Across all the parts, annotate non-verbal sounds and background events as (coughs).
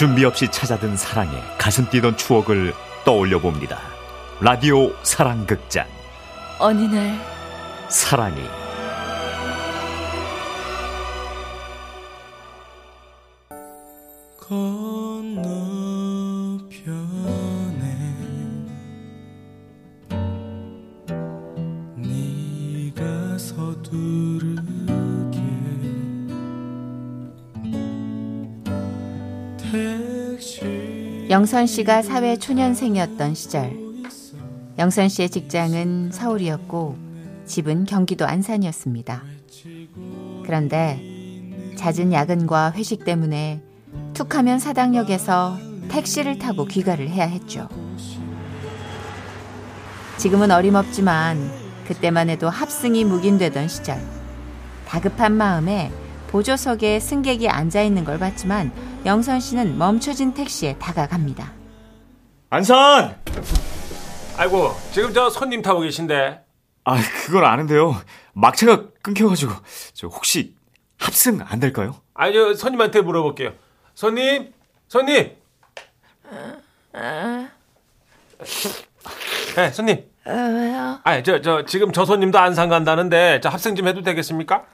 준비 없이 찾아든 사랑에 가슴 뛰던 추억을 떠올려 봅니다. 라디오 사랑극장. 어느 날 사랑이 건너 영선 씨가 사회 초년생이었던 시절 영선 씨의 직장은 서울이었고 집은 경기도 안산이었습니다. 그런데 잦은 야근과 회식 때문에 툭하면 사당역에서 택시를 타고 귀가를 해야 했죠. 지금은 어림없지만 그때만 해도 합승이 묵인되던 시절 다급한 마음에 보조석에 승객이 앉아 있는 걸 봤지만 영선 씨는 멈춰진 택시에 다가갑니다. 안산. 아이고 지금 저 손님 타고 계신데 아 그걸 아는데요. 막차가 끊겨가지고 저 혹시 합승 안 될까요? 아니 저 손님한테 물어볼게요 손님 손님 네 손님 왜요? 아니 저 저 지금 저 손님도 안산 간다는데 저 합승 좀 해도 되겠습니까?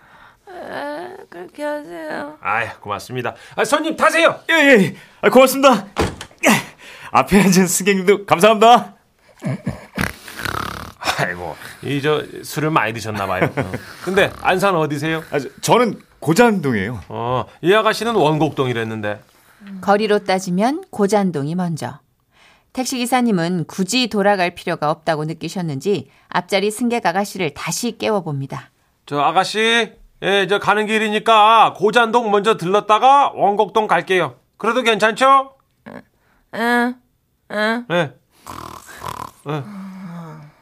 그렇게 하세요. 아이 고맙습니다 아, 손님 타세요 예예. 예. 아, 고맙습니다. 예. 앞에 앉은 승객님도 감사합니다. 아이고 이 저 술을 많이 드셨나 봐요 어. 근데 안산 어디세요? 아, 저, 저는 고잔동이에요. 어 이 아가씨는 원곡동이랬는데 거리로 따지면 고잔동이 먼저. 택시 기사님은 굳이 돌아갈 필요가 없다고 느끼셨는지 앞자리 승객 아가씨를 다시 깨워 봅니다. 저 아가씨 예 저 가는 길이니까 고잔동 먼저 들렀다가 원곡동 갈게요 그래도 괜찮죠? 응, 응. 네.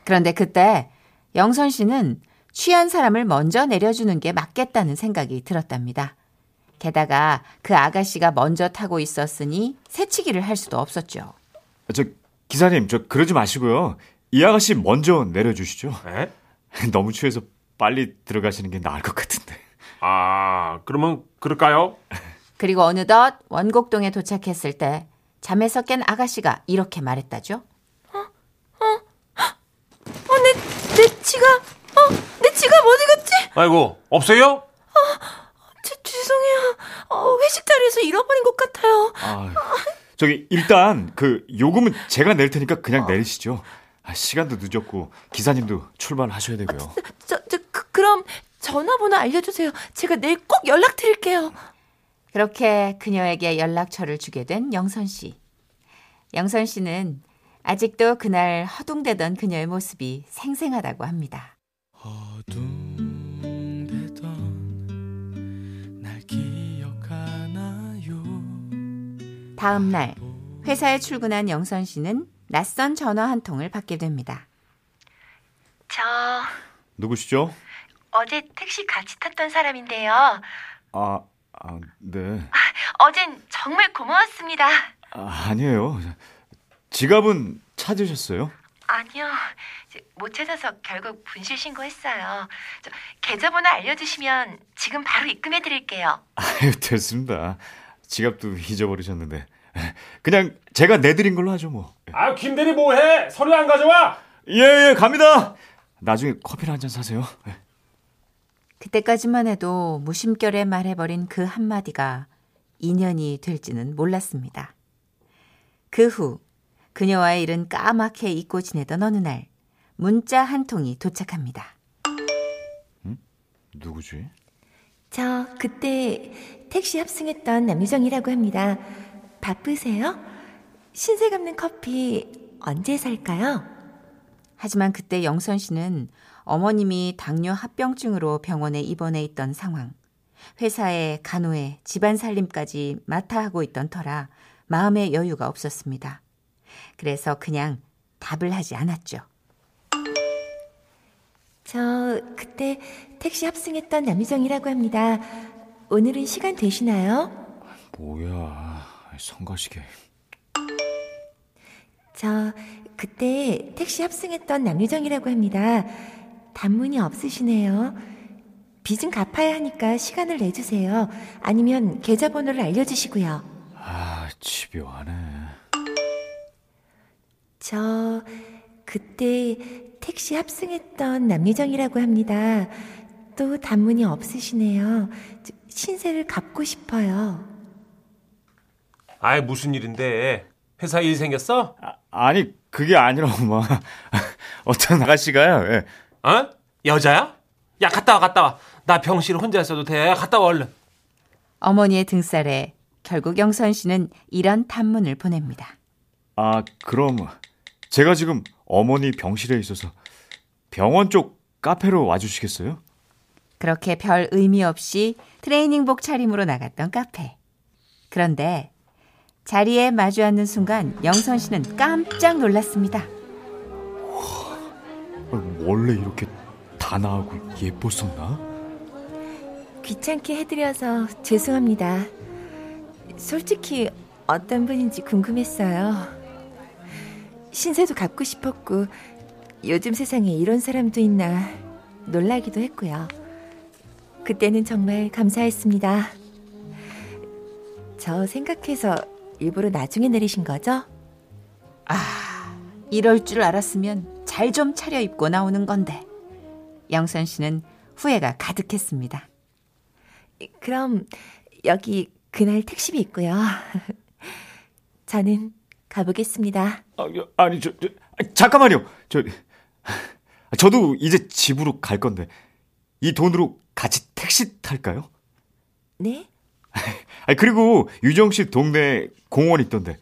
그런데 그때 영선 씨는 취한 사람을 먼저 내려주는 게 맞겠다는 생각이 들었답니다. 게다가 그 아가씨가 먼저 타고 있었으니 새치기를 할 수도 없었죠. 저 기사님 저 그러지 마시고요. 이 아가씨 먼저 내려주시죠. 에? (laughs) 너무 취해서 빨리 들어가시는 게 나을 것 같은데. 아, 그러면 그럴까요? 그리고 어느덧 원곡동에 도착했을 때 잠에서 깬 아가씨가 이렇게 말했다죠. 어, 내, 내 지갑, 어, 내 지갑 어디 갔지? 아이고, 없어요? 제, 죄송해요. 어, 회식 자리에서 잃어버린 것 같아요. 아, 저기 일단 그 요금은 제가 낼 테니까 그냥 내리시죠. 아, 시간도 늦었고 기사님도 출발하셔야 되고요. 저, 저, 그, 그럼 전화번호 알려주세요. 제가 내일 꼭 연락드릴게요. 그렇게 그녀에게 연락처를 주게 된 영선 씨. 영선 씨는 아직도 그날 허둥대던 그녀의 모습이 생생하다고 합니다. 어둠되던 날 기억하나요 다음 날 회사에 출근한 영선 씨는 낯선 전화 한 통을 받게 됩니다. 저 누구시죠? 어제 택시 같이 탔던 사람인데요. 아, 아 네. 어젠 정말 고마웠습니다. 아, 아니에요. 지갑은 찾으셨어요? 아니요. 못 찾아서 결국 분실 신고했어요. 저 계좌번호 알려주시면 지금 바로 입금해 드릴게요. 아유, 됐습니다. 지갑도 잊어버리셨는데. 그냥 제가 내드린 걸로 하죠, 뭐. 아, 김대리 뭐해? 서류 안 가져와? 예, 예, 갑니다! 나중에 커피나 한 잔 사세요. 예. 그때까지만 해도 무심결에 말해버린 그 한마디가 인연이 될지는 몰랐습니다. 그 후 그녀와의 일은 까맣게 잊고 지내던 어느 날 문자 한 통이 도착합니다. 누구지? 저 그때 택시 합승했던 남유정이라고 합니다. 바쁘세요? 신세 갚는 커피 언제 살까요? 하지만 그때 영선 씨는 어머님이 당뇨 합병증으로 병원에 입원해 있던 상황, 회사에 간호에 집안 살림까지 맡아 하고 있던 터라 마음의 여유가 없었습니다. 그래서 그냥 답을 하지 않았죠. 저 그때 택시 합승했던 남유정이라고 합니다. 오늘은 시간 되시나요? 뭐야, 성가시게. 저 그때 택시 합승했던 남유정이라고 합니다. 단문이 없으시네요. 빚은 갚아야 하니까 시간을 내주세요. 아니면 계좌번호를 알려주시고요. 아, 집요하네. 저 그때 택시 합승했던 남유정이라고 합니다. 또 단문이 없으시네요. 저, 신세를 갚고 싶어요. 아이 무슨 일인데? 회사 일 생겼어? 아, 아니 그게 아니라 엄마. (laughs) 어떤 아가씨가요. 예. 어? 여자야? 야 갔다 와 갔다 와. 나 병실 혼자 있어도 돼. 갔다 와 얼른. 어머니의 등살에 결국 영선 씨는 이런 단문을 보냅니다. 아 그럼 제가 지금 어머니 병실에 있어서 병원 쪽 카페로 와주시겠어요? 그렇게 별 의미 없이 트레이닝복 차림으로 나갔던 카페. 그런데 자리에 마주 앉는 순간 영선 씨는 깜짝 놀랐습니다. 어, 원래 이렇게 단아하고 예뻤었나? 귀찮게 해드려서 죄송합니다. 솔직히 어떤 분인지 궁금했어요. 신세도 갖고 싶었고, 요즘 세상에 이런 사람도 있나 놀라기도 했고요. 그때는 정말 감사했습니다. 저 생각해서 일부러 나중에 내리신 거죠? 이럴 줄 알았으면 잘 좀 차려입고 나오는 건데. 영선 씨는 후회가 가득했습니다. 그럼 여기 그날 택시비 있고요. (laughs) 저는 가보겠습니다. 아, 여- 아니 저, 저 아, 잠깐만요. 저 저도 이제 집으로 갈 건데 이 돈으로 같이 택시 탈까요? 네? (laughs) 아 그리고 유정 씨 동네 공원 있던데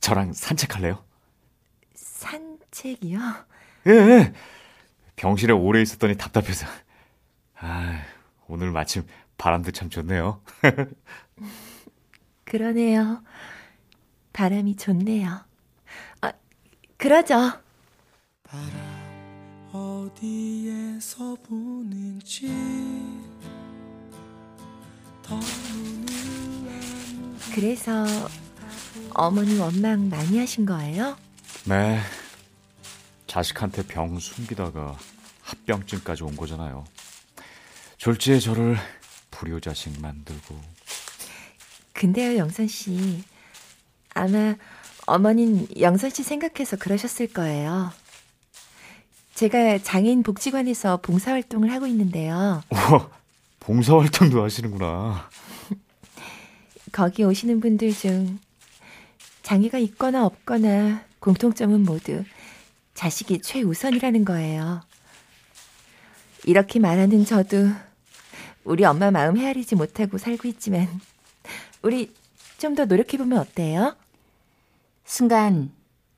저랑 산책할래요? 산책이요? 예, 예. 병실에 오래 있었더니 답답해서. 아, 오늘 마침 바람도 참 좋네요. (laughs) 그러네요. 바람이 좋네요. 아, 그러죠. 어디에서 부는지 더 그래서 어머니 원망 많이 하신 거예요? 네. 자식한테 병 숨기다가 합병증까지 온 거잖아요. 졸지에 저를 불효자식 만들고. 근데요, 영선 씨. 아마 어머닌 영선 씨 생각해서 그러셨을 거예요. 제가 장애인 복지관에서 봉사활동을 하고 있는데요. 우와, 봉사활동도 하시는구나. 거기 오시는 분들 중 장애가 있거나 없거나 공통점은 모두 자식이 최우선이라는 거예요. 이렇게 말하는 저도 우리 엄마 마음 헤아리지 못하고 살고 있지만 우리 좀 더 노력해보면 어때요? 순간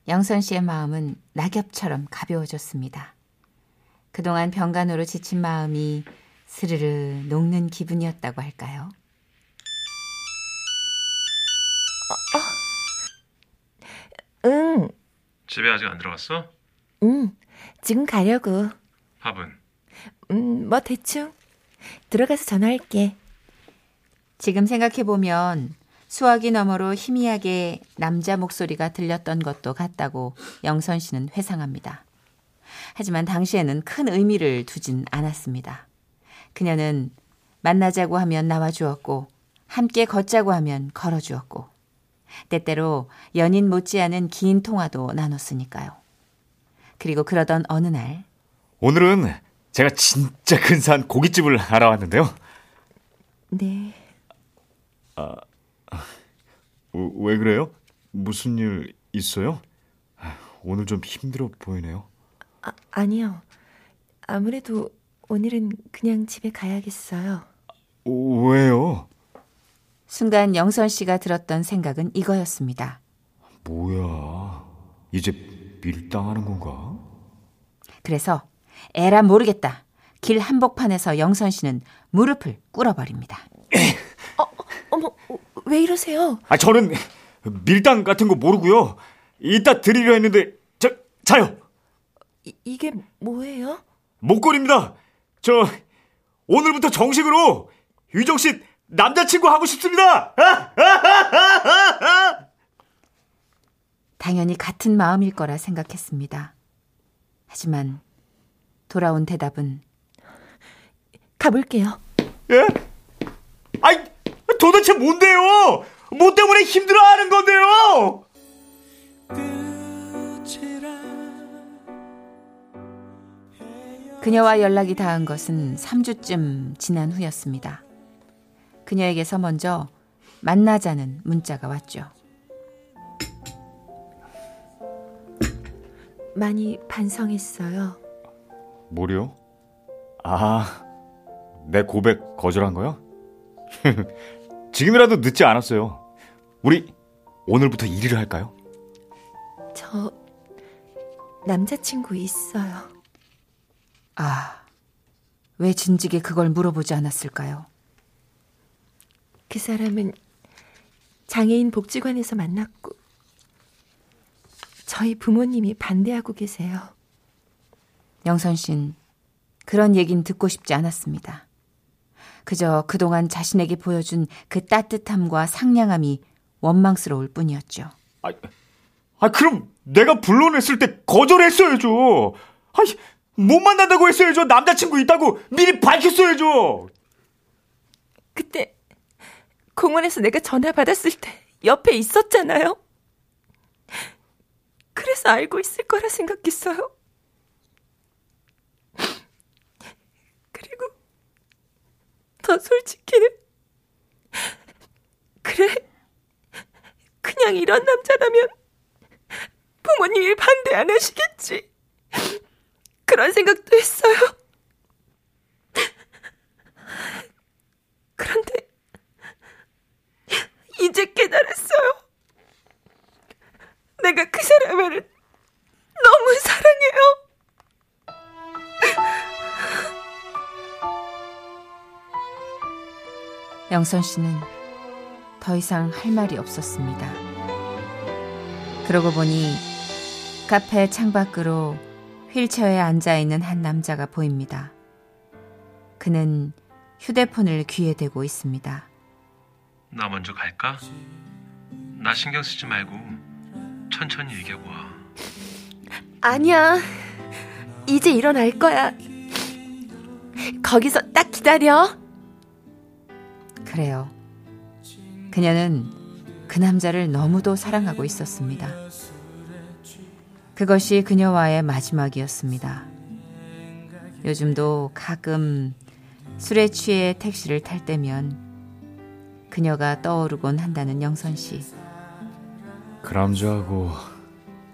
영선 씨의 마음은 낙엽처럼 가벼워졌습니다. 그동안 병간호로 지친 마음이 스르르 녹는 기분이었다고 할까요? 응, 집에 아직 안 들어갔어? 응. 지금 가려고. 밥은? 음, 뭐 대충. 들어가서 전화할게. 지금 생각해보면 수화기 너머로 희미하게 남자 목소리가 들렸던 것도 같다고 영선 씨는 회상합니다. 하지만 당시에는 큰 의미를 두진 않았습니다. 그녀는 만나자고 하면 나와주었고, 함께 걷자고 하면 걸어주었고, 때때로 연인 못지않은 긴 통화도 나눴으니까요. 그리고 그러던 어느 날, 오늘은 제가 진짜 근사한 고깃집을 알아왔는데요. 네. 어, 왜 그래요? 무슨 일 있어요? 아, 오늘 좀 힘들어 보이네요. 아, 아니요. 아무래도 오늘은 그냥 집에 가야겠어요. 어, 왜요? 순간 영선 씨가 들었던 생각은 이거였습니다. 뭐야? 이제 밀당하는 건가? 그래서 에라 모르겠다. 길 한복판에서 영선 씨는 무릎을 꿇어버립니다. (coughs) 어머, 왜 이러세요? 아, 저는 밀당 같은 거 모르고요. 이따 드리려 했는데 저 자요. 이, 이게 뭐예요? 목걸이입니다. 저 오늘부터 정식으로 유정 씨 남자친구 하고 싶습니다. 당연히 같은 마음일 거라 생각했습니다. 하지만 돌아온 대답은 가볼게요. 예? 아이 도대체 뭔데요? 뭐 때문에 힘들어하는 건데요? 그녀와 연락이 닿은 것은 3주쯤 지난 후였습니다. 그녀에게서 먼저 만나자는 문자가 왔죠. 많이 반성했어요. 뭐요? 아, 내 고백 거절한 거요? (laughs) 지금이라도 늦지 않았어요. 우리 오늘부터 1위를 할까요? 저 남자친구 있어요. 아, 왜 진즉에 그걸 물어보지 않았을까요? 그 사람은 장애인 복지관에서 만났고 저희 부모님이 반대하고 계세요. 영선 씨는 그런 얘긴 듣고 싶지 않았습니다. 그저 그동안 자신에게 보여준 그 따뜻함과 상냥함이 원망스러울 뿐이었죠. 아, 아 그럼 내가 불러냈을 때 거절했어야죠. 아이, 못 만난다고 했어야죠. 남자친구 있다고 미리 밝혔어야죠. 그때 공원에서 내가 전화 받았을 때 옆에 있었잖아요. 그래서 알고 있을 거라 생각했어요. (laughs) 그리고 더 솔직히는 그래 그냥 이런 남자라면 부모님이 반대 안 하시겠지 그런 생각도 했어요. 영선 씨는 더 이상 할 말이 없었습니다. 그러고 보니 카페 창밖으로 휠체어에 앉아 있는 한 남자가 보입니다. 그는 휴대폰을 귀에 대고 있습니다. 나 먼저 갈까? 나 신경 쓰지 말고 천천히 얘기하고 와. 아니야. 이제 일어날 거야. 거기서 딱 기다려. 그래요. 그녀는 그 남자를 너무도 사랑하고 있었습니다. 그것이 그녀와의 마지막이었습니다. 요즘도 가끔 술에 취해 택시를 탈 때면 그녀가 떠오르곤 한다는 영선 씨. 그 남자하고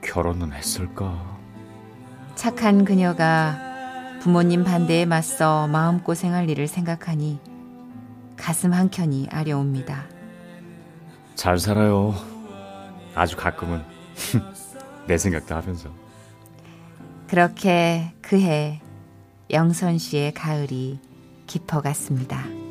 결혼은 했을까? 착한 그녀가 부모님 반대에 맞서 마음고생할 일을 생각하니 가슴 한켠이 아려옵니다. 잘 살아요. 아주 가끔은 (laughs) 내 생각도 하면서. 그렇게 그해 영선 씨의 가을이 깊어갔습니다.